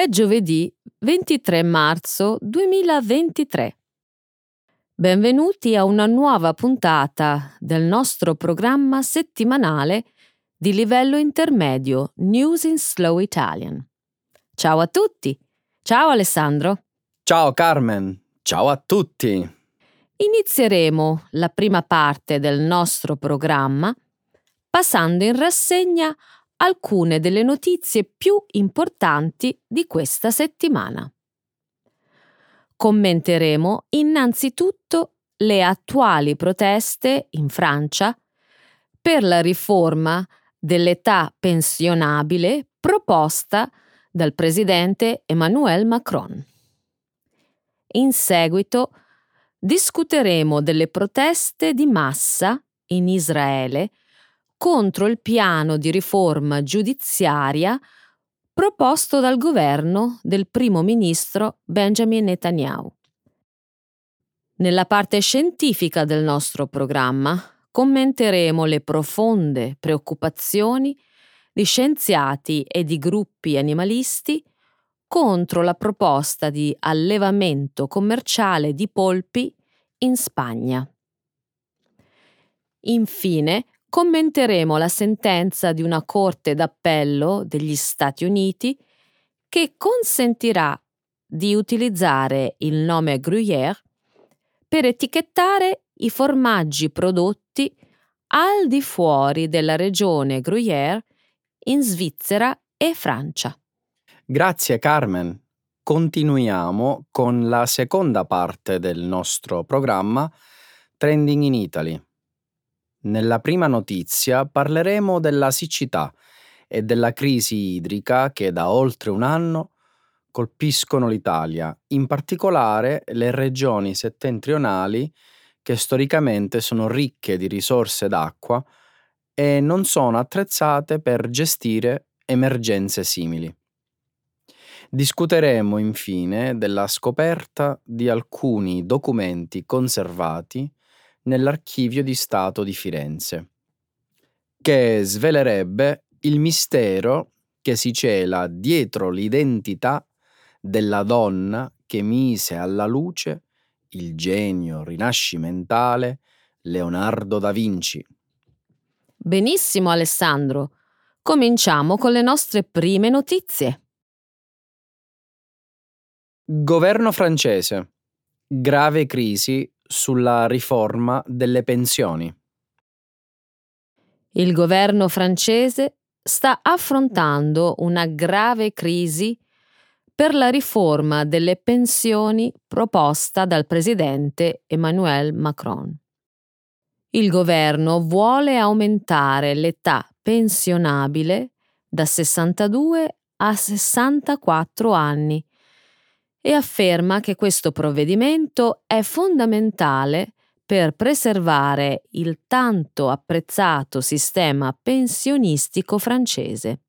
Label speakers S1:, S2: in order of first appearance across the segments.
S1: È giovedì 23 marzo 2023. Benvenuti a una nuova puntata del nostro programma settimanale di livello intermedio News in Slow Italian. Ciao a tutti! Ciao Alessandro!
S2: Ciao Carmen! Ciao a tutti!
S1: Inizieremo la prima parte del nostro programma passando in rassegna alcune delle notizie più importanti di questa settimana. Commenteremo innanzitutto le attuali proteste in Francia per la riforma dell'età pensionabile proposta dal presidente Emmanuel Macron. In seguito discuteremo delle proteste di massa in Israele contro il piano di riforma giudiziaria proposto dal governo del primo ministro Benjamin Netanyahu. Nella parte scientifica del nostro programma commenteremo le profonde preoccupazioni di scienziati e di gruppi animalisti contro la proposta di allevamento commerciale di polpi in Spagna. Infine, commenteremo la sentenza di una Corte d'Appello degli Stati Uniti che consentirà di utilizzare il nome Gruyère per etichettare i formaggi prodotti al di fuori della regione Gruyère in Svizzera e Francia.
S2: Grazie Carmen. Continuiamo con la seconda parte del nostro programma Trending in Italy. Nella prima notizia parleremo della siccità e della crisi idrica che da oltre un anno colpiscono l'Italia, in particolare le regioni settentrionali che storicamente sono ricche di risorse d'acqua e non sono attrezzate per gestire emergenze simili. Discuteremo infine della scoperta di alcuni documenti conservati nell'Archivio di Stato di Firenze, che svelerebbe il mistero che si cela dietro l'identità della donna che mise alla luce il genio rinascimentale Leonardo da Vinci.
S1: Benissimo Alessandro, cominciamo con le nostre prime notizie.
S2: Governo francese. Grave crisi sulla riforma delle pensioni.
S1: Il governo francese sta affrontando una grave crisi per la riforma delle pensioni proposta dal presidente Emmanuel Macron. Il governo vuole aumentare l'età pensionabile da 62 a 64 anni e afferma che questo provvedimento è fondamentale per preservare il tanto apprezzato sistema pensionistico francese.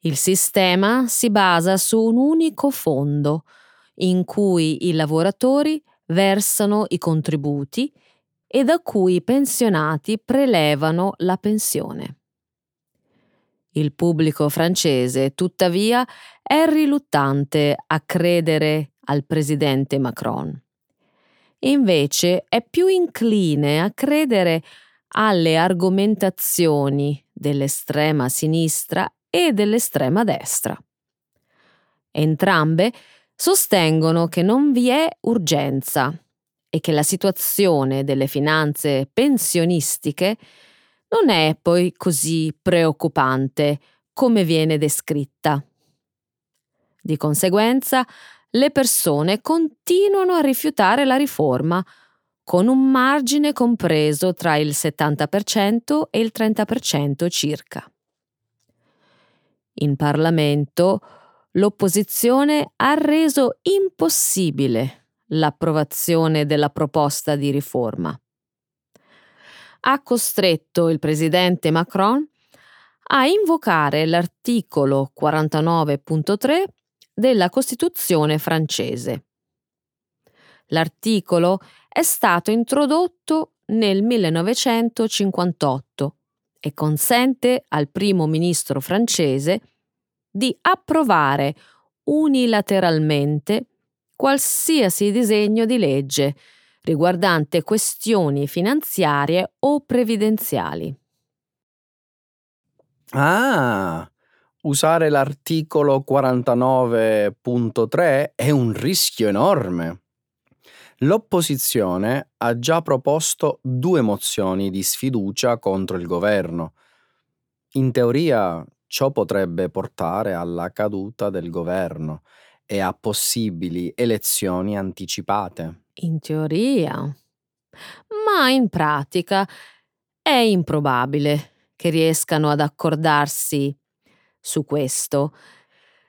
S1: Il sistema si basa su un unico fondo in cui i lavoratori versano i contributi e da cui i pensionati prelevano la pensione. Il pubblico francese, tuttavia, è riluttante a credere al presidente Macron. Invece è più incline a credere alle argomentazioni dell'estrema sinistra e dell'estrema destra. Entrambe sostengono che non vi è urgenza e che la situazione delle finanze pensionistiche non è poi così preoccupante come viene descritta. Di conseguenza, le persone continuano a rifiutare la riforma, con un margine compreso tra il 70% e il 30% circa. In Parlamento l'opposizione ha reso impossibile l'approvazione della proposta di riforma ha costretto il presidente Macron a invocare l'articolo 49.3 della Costituzione francese. L'articolo è stato introdotto nel 1958 e consente al primo ministro francese di approvare unilateralmente qualsiasi disegno di legge riguardante questioni finanziarie o previdenziali.
S2: Ah, usare l'articolo 49.3 è un rischio enorme. L'opposizione ha già proposto due mozioni di sfiducia contro il governo. In teoria ciò potrebbe portare alla caduta del governo e a possibili elezioni anticipate.
S1: In teoria. Ma in pratica è improbabile che riescano ad accordarsi su questo.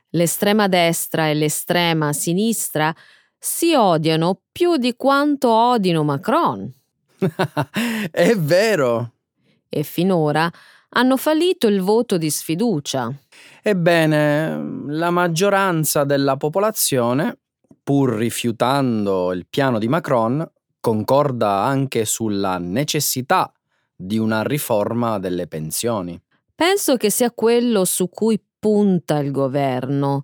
S1: L'estrema destra e l'estrema sinistra si odiano più di quanto odino Macron.
S2: è vero.
S1: E finora hanno fallito il voto di sfiducia.
S2: Ebbene, la maggioranza della popolazione, pur rifiutando il piano di Macron, concorda anche sulla necessità di una riforma delle pensioni.
S1: Penso che sia quello su cui punta il governo.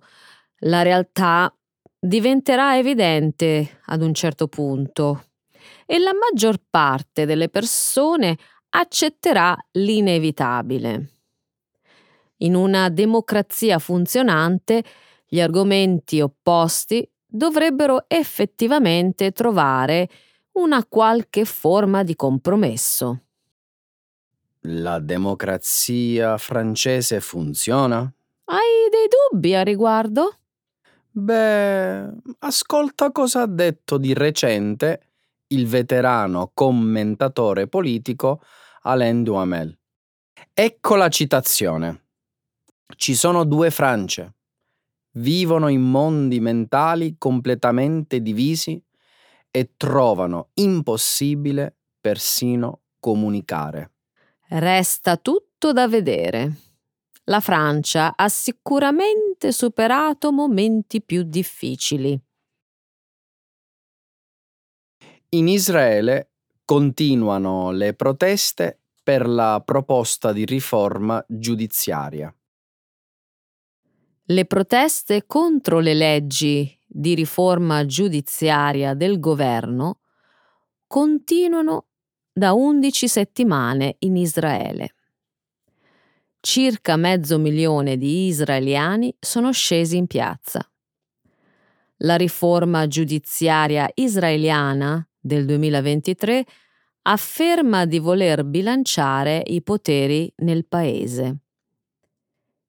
S1: La realtà diventerà evidente ad un certo punto e la maggior parte delle persone accetterà l'inevitabile. In una democrazia funzionante, gli argomenti opposti dovrebbero effettivamente trovare una qualche forma di compromesso.
S2: La democrazia francese funziona?
S1: Hai dei dubbi a riguardo?
S2: Beh, ascolta cosa ha detto di recente il veterano commentatore politico Alain Duhamel. Ecco la citazione. Ci sono due Francie. Vivono in mondi mentali completamente divisi e trovano impossibile persino comunicare.
S1: Resta tutto da vedere. La Francia ha sicuramente superato momenti più difficili.
S2: In Israele continuano le proteste per la proposta di riforma giudiziaria.
S1: Le proteste contro le leggi di riforma giudiziaria del governo continuano da 11 settimane in Israele. Circa mezzo milione di israeliani sono scesi in piazza. La riforma giudiziaria israeliana del 2023 afferma di voler bilanciare i poteri nel paese.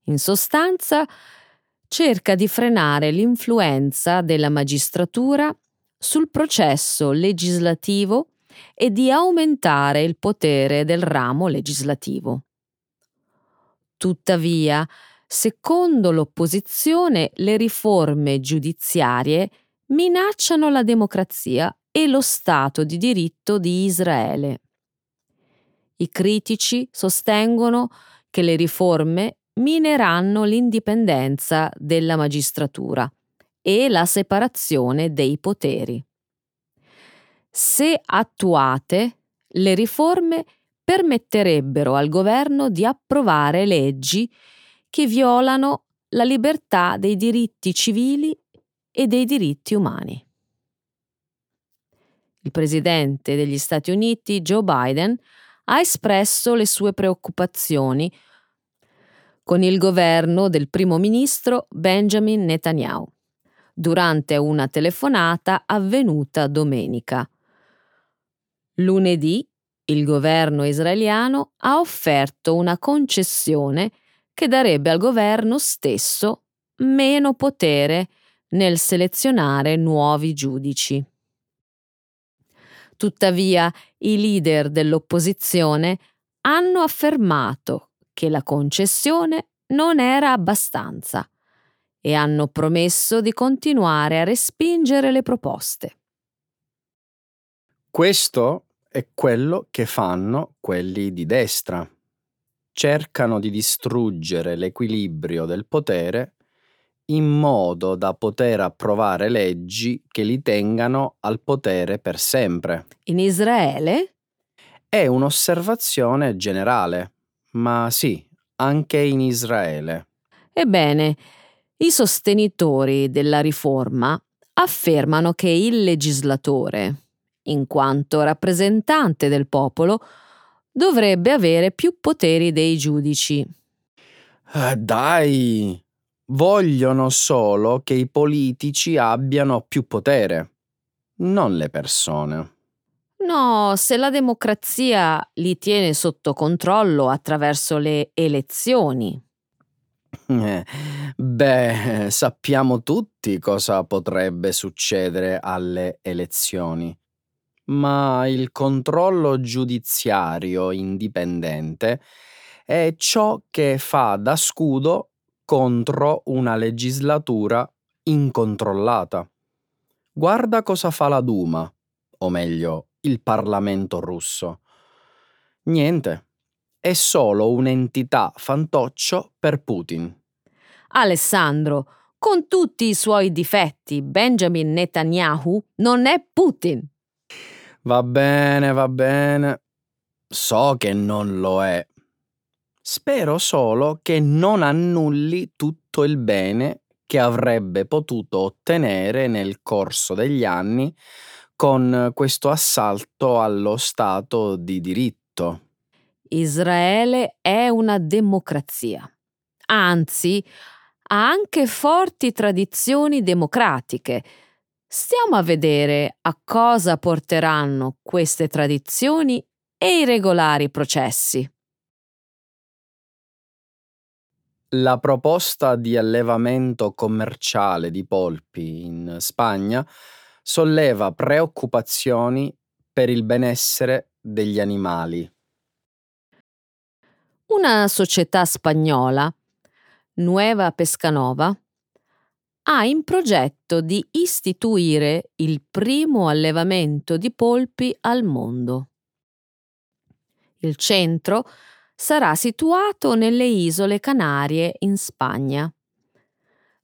S1: In sostanza, cerca di frenare l'influenza della magistratura sul processo legislativo e di aumentare il potere del ramo legislativo. Tuttavia, secondo l'opposizione, le riforme giudiziarie minacciano la democrazia e lo Stato di diritto di Israele. I critici sostengono che le riforme mineranno l'indipendenza della magistratura e la separazione dei poteri. Se attuate, le riforme permetterebbero al governo di approvare leggi che violano la libertà dei diritti civili e dei diritti umani il presidente degli Stati Uniti Joe Biden ha espresso le sue preoccupazioni con il governo del primo ministro Benjamin Netanyahu durante una telefonata avvenuta domenica. Lunedì il governo israeliano ha offerto una concessione che darebbe al governo stesso meno potere nel selezionare nuovi giudici. Tuttavia i leader dell'opposizione hanno affermato che la concessione non era abbastanza e hanno promesso di continuare a respingere le proposte.
S2: Questo è quello che fanno quelli di destra. Cercano di distruggere l'equilibrio del potere in modo da poter approvare leggi che li tengano al potere per sempre.
S1: In Israele?
S2: È un'osservazione generale, ma sì, anche in Israele.
S1: Ebbene, i sostenitori della riforma affermano che il legislatore, in quanto rappresentante del popolo, dovrebbe avere più poteri dei giudici.
S2: Eh, dai, vogliono solo che i politici abbiano più potere, non le persone.
S1: No, se la democrazia li tiene sotto controllo attraverso le elezioni.
S2: Eh, beh, sappiamo tutti cosa potrebbe succedere alle elezioni, ma il controllo giudiziario indipendente è ciò che fa da scudo contro una legislatura incontrollata. Guarda cosa fa la Duma, o meglio, il Parlamento russo. Niente, è solo un'entità fantoccio per Putin.
S1: Alessandro, con tutti i suoi difetti, Benjamin Netanyahu non è Putin.
S2: Va bene, va bene. So che non lo è. Spero solo che non annulli tutto il bene che avrebbe potuto ottenere nel corso degli anni con questo assalto allo Stato di diritto.
S1: Israele è una democrazia. Anzi, ha anche forti tradizioni democratiche. Stiamo a vedere a cosa porteranno queste tradizioni e i regolari processi.
S2: La proposta di allevamento commerciale di polpi in Spagna solleva preoccupazioni per il benessere degli animali.
S1: Una società spagnola, Nueva Pescanova, ha in progetto di istituire il primo allevamento di polpi al mondo. Il centro sarà situato nelle isole Canarie in Spagna.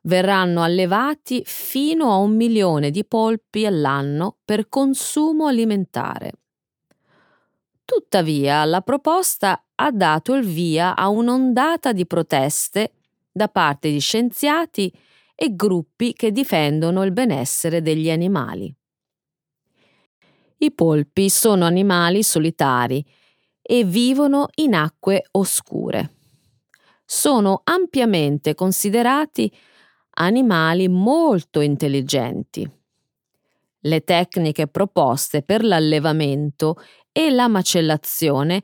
S1: Verranno allevati fino a un milione di polpi all'anno per consumo alimentare. Tuttavia, la proposta ha dato il via a un'ondata di proteste da parte di scienziati e gruppi che difendono il benessere degli animali. I polpi sono animali solitari e vivono in acque oscure. Sono ampiamente considerati animali molto intelligenti. Le tecniche proposte per l'allevamento e la macellazione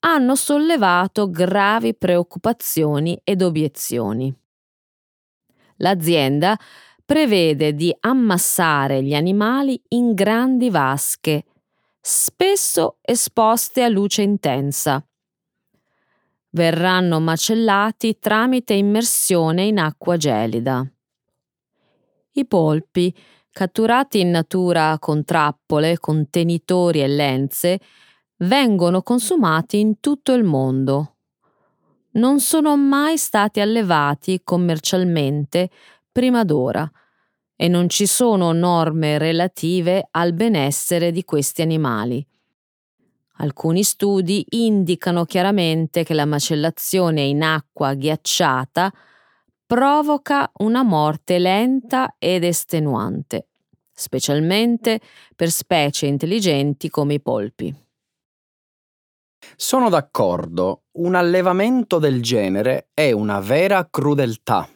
S1: hanno sollevato gravi preoccupazioni ed obiezioni. L'azienda prevede di ammassare gli animali in grandi vasche spesso esposte a luce intensa. Verranno macellati tramite immersione in acqua gelida. I polpi, catturati in natura con trappole, contenitori e lenze, vengono consumati in tutto il mondo. Non sono mai stati allevati commercialmente prima d'ora e non ci sono norme relative al benessere di questi animali. Alcuni studi indicano chiaramente che la macellazione in acqua ghiacciata provoca una morte lenta ed estenuante, specialmente per specie intelligenti come i polpi.
S2: Sono d'accordo, un allevamento del genere è una vera crudeltà.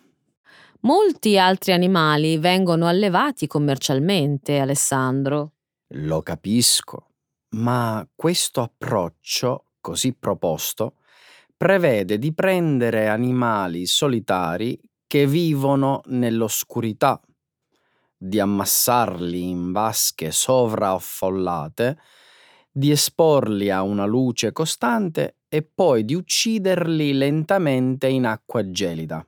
S1: Molti altri animali vengono allevati commercialmente, Alessandro.
S2: Lo capisco, ma questo approccio, così proposto, prevede di prendere animali solitari che vivono nell'oscurità, di ammassarli in vasche sovraffollate, di esporli a una luce costante e poi di ucciderli lentamente in acqua gelida.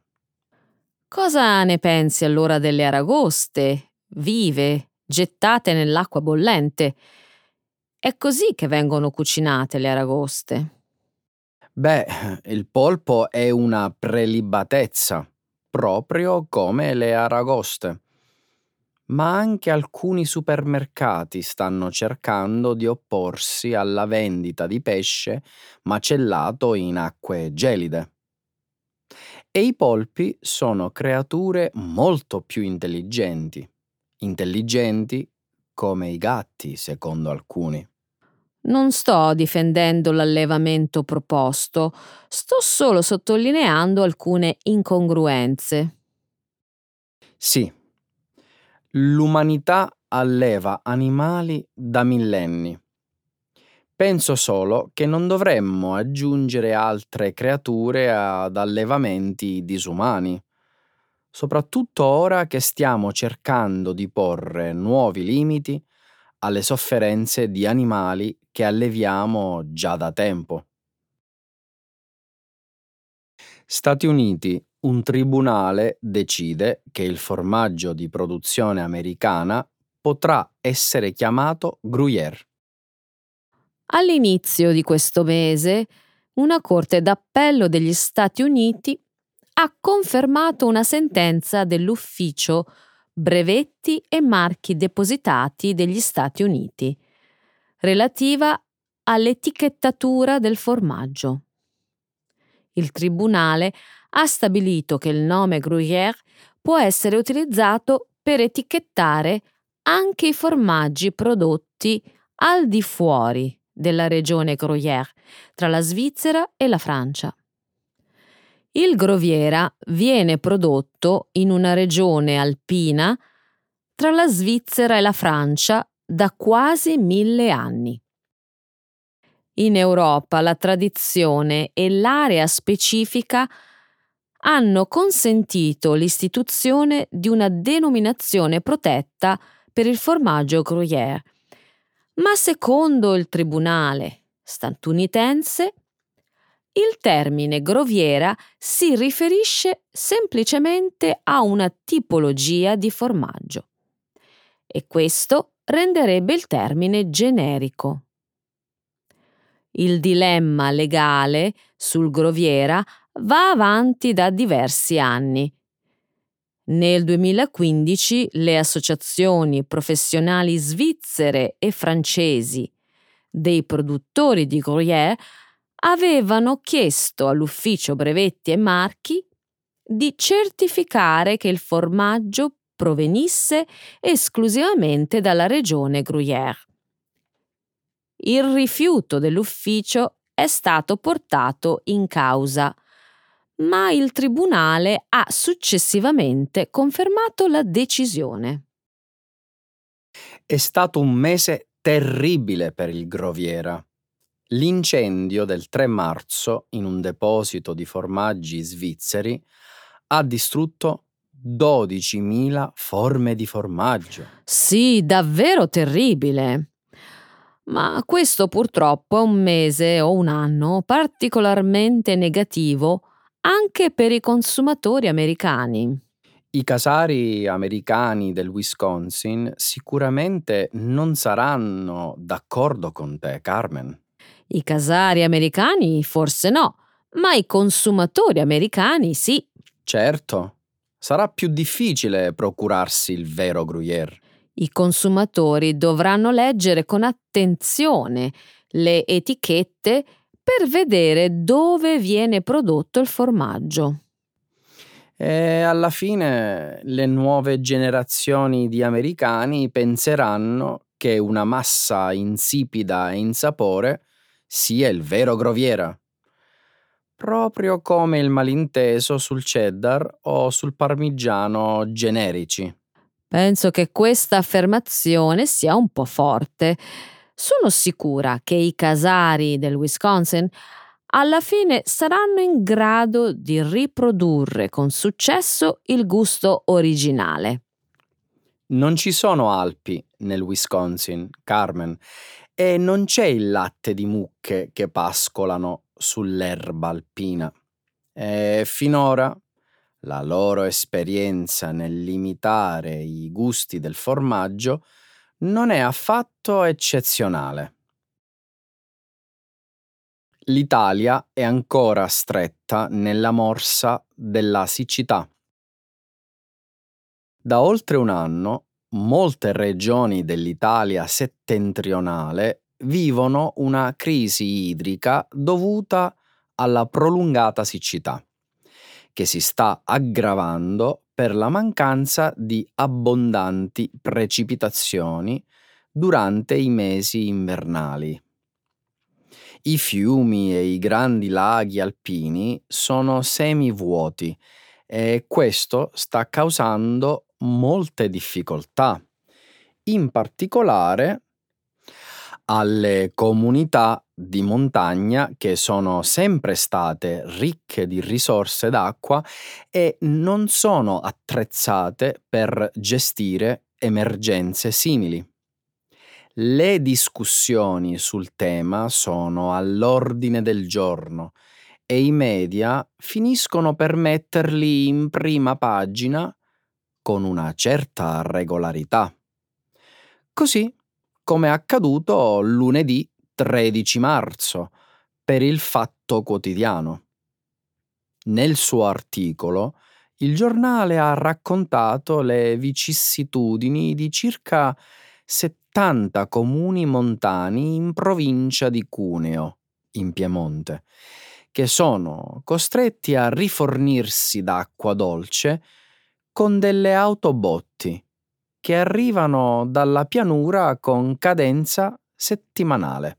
S1: Cosa ne pensi allora delle aragoste, vive, gettate nell'acqua bollente? È così che vengono cucinate le aragoste.
S2: Beh, il polpo è una prelibatezza, proprio come le aragoste. Ma anche alcuni supermercati stanno cercando di opporsi alla vendita di pesce macellato in acque gelide. E i polpi sono creature molto più intelligenti, intelligenti come i gatti, secondo alcuni.
S1: Non sto difendendo l'allevamento proposto, sto solo sottolineando alcune incongruenze.
S2: Sì, l'umanità alleva animali da millenni. Penso solo che non dovremmo aggiungere altre creature ad allevamenti disumani, soprattutto ora che stiamo cercando di porre nuovi limiti alle sofferenze di animali che alleviamo già da tempo. Stati Uniti, un tribunale decide che il formaggio di produzione americana potrà essere chiamato Gruyère.
S1: All'inizio di questo mese, una corte d'appello degli Stati Uniti ha confermato una sentenza dell'ufficio brevetti e marchi depositati degli Stati Uniti relativa all'etichettatura del formaggio. Il tribunale ha stabilito che il nome Gruyère può essere utilizzato per etichettare anche i formaggi prodotti al di fuori della regione Gruyère, tra la Svizzera e la Francia. Il Groviera viene prodotto in una regione alpina tra la Svizzera e la Francia da quasi mille anni. In Europa la tradizione e l'area specifica hanno consentito l'istituzione di una denominazione protetta per il formaggio Gruyère, ma secondo il tribunale statunitense il termine groviera si riferisce semplicemente a una tipologia di formaggio e questo renderebbe il termine generico. Il dilemma legale sul groviera va avanti da diversi anni. Nel 2015 le associazioni professionali svizzere e francesi dei produttori di Gruyère avevano chiesto all'ufficio brevetti e marchi di certificare che il formaggio provenisse esclusivamente dalla regione Gruyère. Il rifiuto dell'ufficio è stato portato in causa, ma il tribunale ha successivamente confermato la decisione.
S2: È stato un mese terribile per il Groviera. L'incendio del 3 marzo in un deposito di formaggi svizzeri ha distrutto 12.000 forme di formaggio.
S1: Sì, davvero terribile. Ma questo purtroppo è un mese o un anno particolarmente negativo anche per i consumatori americani.
S2: I casari americani del Wisconsin sicuramente non saranno d'accordo con te, Carmen.
S1: I casari americani forse no, ma i consumatori americani sì.
S2: Certo, sarà più difficile procurarsi il vero Gruyère.
S1: I consumatori dovranno leggere con attenzione le etichette per vedere dove viene prodotto il formaggio.
S2: E alla fine le nuove generazioni di americani penseranno che una massa insipida e insapore sia il vero groviera. Proprio come il malinteso sul cheddar o sul parmigiano generici.
S1: Penso che questa affermazione sia un po' forte. Sono sicura che i casari del Wisconsin alla fine saranno in grado di riprodurre con successo il gusto originale.
S2: Non ci sono Alpi nel Wisconsin, Carmen, e non c'è il latte di mucche che pascolano sull'erba alpina. E finora la loro esperienza nel limitare i gusti del formaggio non è affatto eccezionale. L'Italia è ancora stretta nella morsa della siccità. Da oltre un anno molte regioni dell'Italia settentrionale vivono una crisi idrica dovuta alla prolungata siccità, che si sta aggravando per la mancanza di abbondanti precipitazioni durante i mesi invernali. I fiumi e i grandi laghi alpini sono semivuoti e questo sta causando molte difficoltà, in particolare alle comunità di montagna che sono sempre state ricche di risorse d'acqua e non sono attrezzate per gestire emergenze simili. Le discussioni sul tema sono all'ordine del giorno e i media finiscono per metterli in prima pagina con una certa regolarità. Così come è accaduto lunedì 13 marzo per il Fatto Quotidiano. Nel suo articolo il giornale ha raccontato le vicissitudini di circa 70 comuni montani in provincia di Cuneo, in Piemonte, che sono costretti a rifornirsi d'acqua dolce con delle autobotti che arrivano dalla pianura con cadenza settimanale.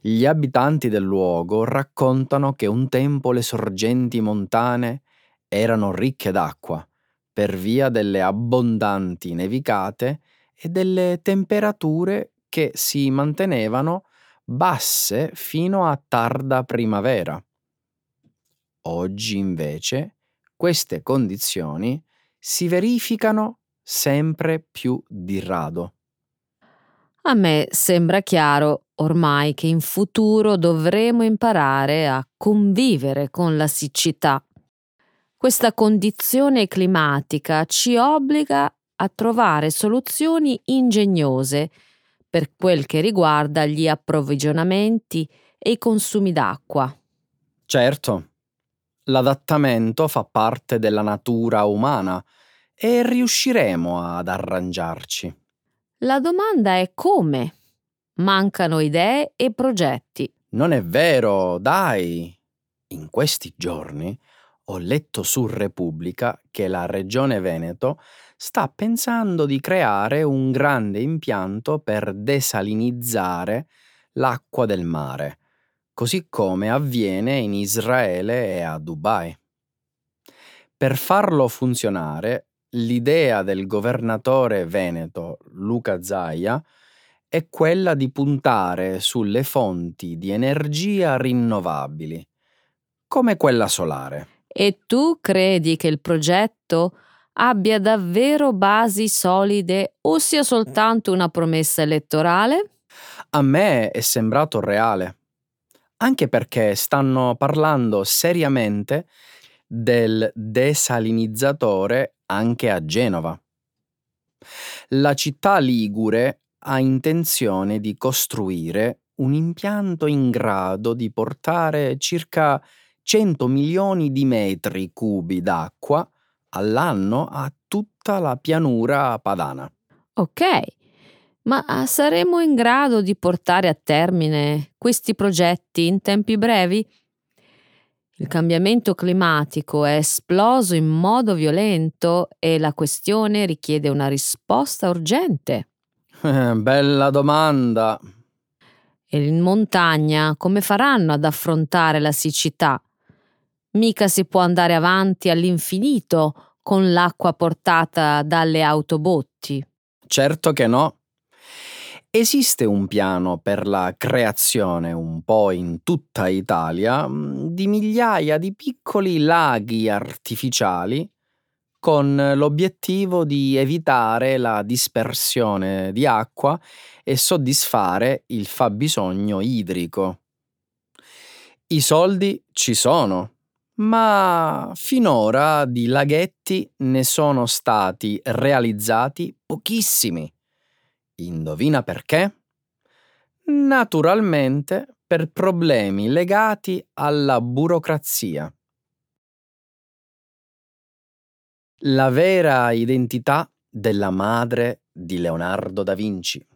S2: Gli abitanti del luogo raccontano che un tempo le sorgenti montane erano ricche d'acqua per via delle abbondanti nevicate e delle temperature che si mantenevano basse fino a tarda primavera. Oggi invece queste condizioni si verificano sempre più di rado.
S1: A me sembra chiaro ormai che in futuro dovremo imparare a convivere con la siccità. Questa condizione climatica ci obbliga a trovare soluzioni ingegnose per quel che riguarda gli approvvigionamenti e i consumi d'acqua.
S2: Certo, l'adattamento fa parte della natura umana e riusciremo ad arrangiarci.
S1: La domanda è come? Mancano idee e progetti.
S2: Non è vero, dai! In questi giorni ho letto su Repubblica che la Regione Veneto sta pensando di creare un grande impianto per desalinizzare l'acqua del mare, così come avviene in Israele e a Dubai. Per farlo funzionare, l'idea del governatore veneto Luca Zaia è quella di puntare sulle fonti di energia rinnovabili, come quella solare.
S1: E tu credi che il progetto abbia davvero basi solide o sia soltanto una promessa elettorale?
S2: A me è sembrato reale, anche perché stanno parlando seriamente del desalinizzatore anche a Genova. La città ligure ha intenzione di costruire un impianto in grado di portare circa 100 milioni di metri cubi d'acqua all'anno a tutta la pianura padana.
S1: Ok, ma saremo in grado di portare a termine questi progetti in tempi brevi? Il cambiamento climatico è esploso in modo violento e la questione richiede una risposta urgente.
S2: Eh, bella domanda.
S1: E in montagna come faranno ad affrontare la siccità? Mica si può andare avanti all'infinito con l'acqua portata dalle autobotti.
S2: Certo che no. Esiste un piano per la creazione, un po' in tutta Italia, mm, di migliaia di piccoli laghi artificiali con l'obiettivo di evitare la dispersione di acqua e soddisfare il fabbisogno idrico. I soldi ci sono, ma finora di laghetti ne sono stati realizzati pochissimi. Indovina perché? Naturalmente per problemi legati alla burocrazia. La vera identità della madre di Leonardo da Vinci.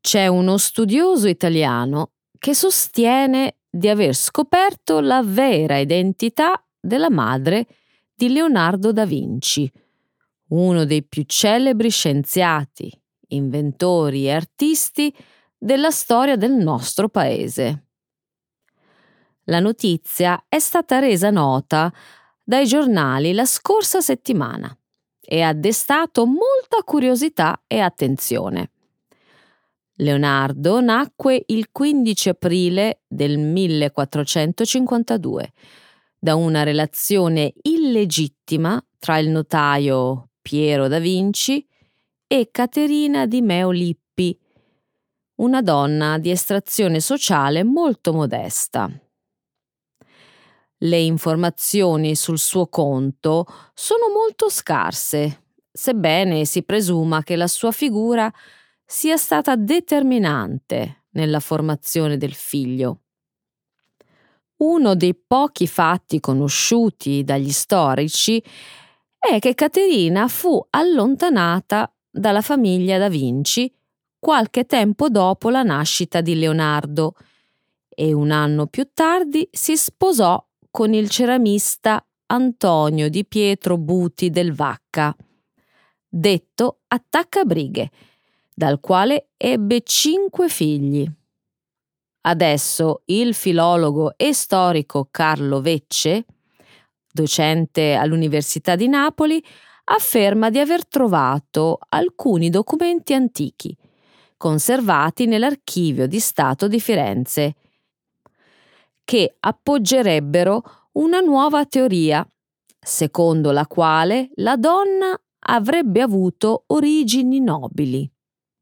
S1: C'è uno studioso italiano che sostiene di aver scoperto la vera identità della madre di Leonardo da Vinci, uno dei più celebri scienziati, inventori e artisti della storia del nostro paese. La notizia è stata resa nota dai giornali la scorsa settimana e ha destato molta curiosità e attenzione. Leonardo nacque il 15 aprile del 1452 da una relazione illegittima tra il notaio Piero da Vinci e Caterina di Meo Lippi, una donna di estrazione sociale molto modesta. Le informazioni sul suo conto sono molto scarse, sebbene si presuma che la sua figura sia stata determinante nella formazione del figlio. Uno dei pochi fatti conosciuti dagli storici è che Caterina fu allontanata dalla famiglia da Vinci qualche tempo dopo la nascita di Leonardo e un anno più tardi si sposò con il ceramista Antonio di Pietro Buti del Vacca, detto Attaccabrighe, dal quale ebbe cinque figli. Adesso il filologo e storico Carlo Vecce, docente all'Università di Napoli, afferma di aver trovato alcuni documenti antichi, conservati nell'Archivio di Stato di Firenze, che appoggerebbero una nuova teoria, secondo la quale la donna avrebbe avuto origini nobili.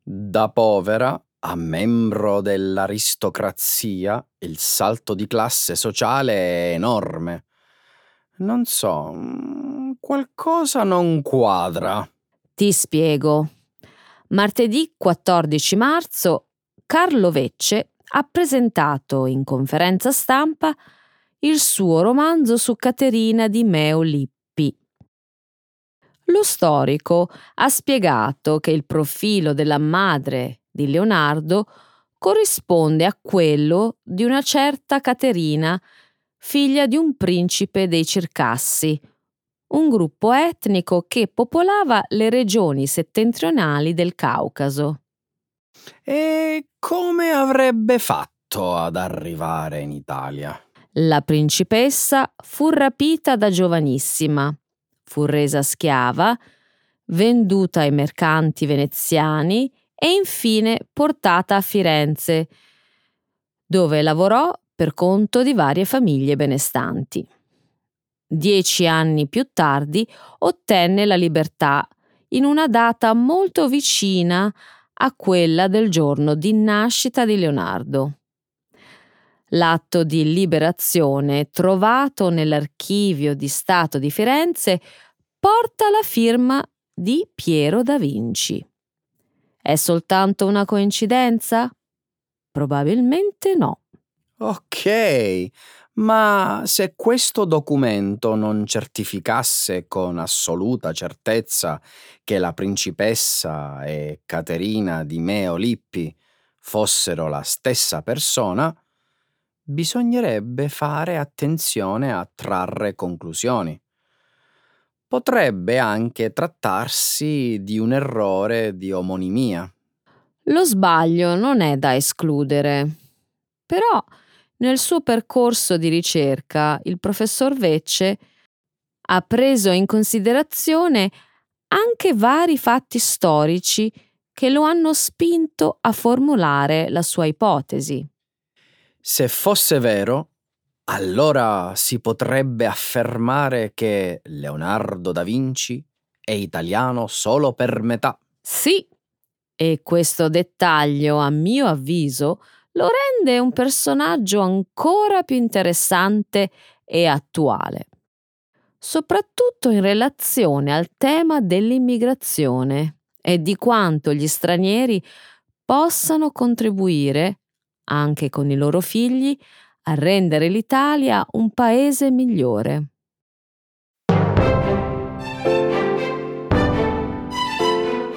S2: Da povera a membro dell'aristocrazia, il salto di classe sociale è enorme. Non so, mm, qualcosa non quadra.
S1: Ti spiego. Martedì 14 marzo Carlo Vecce ha presentato in conferenza stampa il suo romanzo su Caterina di Meo Lippi. Lo storico ha spiegato che il profilo della madre di Leonardo corrisponde a quello di una certa Caterina, figlia di un principe dei Circassi, un gruppo etnico che popolava le regioni settentrionali del Caucaso.
S2: E come avrebbe fatto ad arrivare in Italia?
S1: La principessa fu rapita da giovanissima, fu resa schiava, venduta ai mercanti veneziani e infine portata a Firenze, dove lavorò per conto di varie famiglie benestanti. Dieci anni più tardi ottenne la libertà in una data molto vicina a quella del giorno di nascita di Leonardo. L'atto di liberazione trovato nell'archivio di Stato di Firenze porta la firma di Piero da Vinci. È soltanto una coincidenza? Probabilmente no.
S2: Ok, ma se questo documento non certificasse con assoluta certezza che la principessa e Caterina di Meo Lippi fossero la stessa persona, bisognerebbe fare attenzione a trarre conclusioni potrebbe anche trattarsi di un errore di omonimia.
S1: Lo sbaglio non è da escludere, però nel suo percorso di ricerca il professor Vecce ha preso in considerazione anche vari fatti storici che lo hanno spinto a formulare la sua ipotesi.
S2: Se fosse vero, allora si potrebbe affermare che Leonardo da Vinci è italiano solo per metà.
S1: Sì, e questo dettaglio, a mio avviso, lo rende un personaggio ancora più interessante e attuale, soprattutto in relazione al tema dell'immigrazione e di quanto gli stranieri possano contribuire, anche con i loro figli, a rendere l'Italia un paese migliore.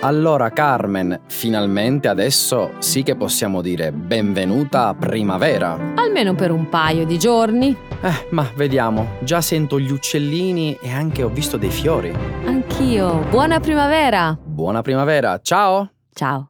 S2: Allora Carmen, finalmente adesso sì che possiamo dire benvenuta a primavera.
S1: Almeno per un paio di giorni.
S2: Eh, ma vediamo, già sento gli uccellini e anche ho visto dei fiori.
S1: Anch'io. Buona primavera.
S2: Buona primavera, ciao!
S1: Ciao.